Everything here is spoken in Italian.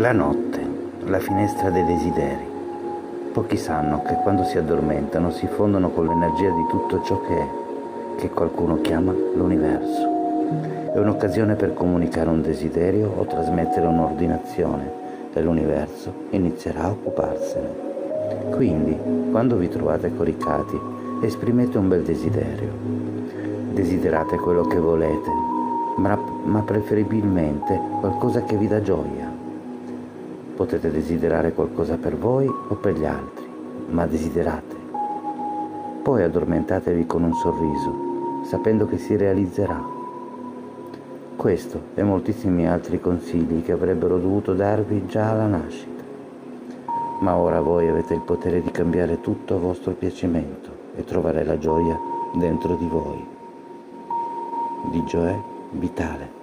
La notte, la finestra dei desideri. Pochi sanno che quando si addormentano si fondono con l'energia di tutto ciò che è, che qualcuno chiama l'universo. È un'occasione per comunicare un desiderio o trasmettere un'ordinazione e l'universo inizierà a occuparsene. Quindi, quando vi trovate coricati, esprimete un bel desiderio. Desiderate quello che volete, ma, ma preferibilmente qualcosa che vi dà gioia Potete desiderare qualcosa per voi o per gli altri, ma desiderate. Poi addormentatevi con un sorriso, sapendo che si realizzerà. Questo e moltissimi altri consigli che avrebbero dovuto darvi già alla nascita. Ma ora voi avete il potere di cambiare tutto a vostro piacimento e trovare la gioia dentro di voi. Di Gioè Vitale.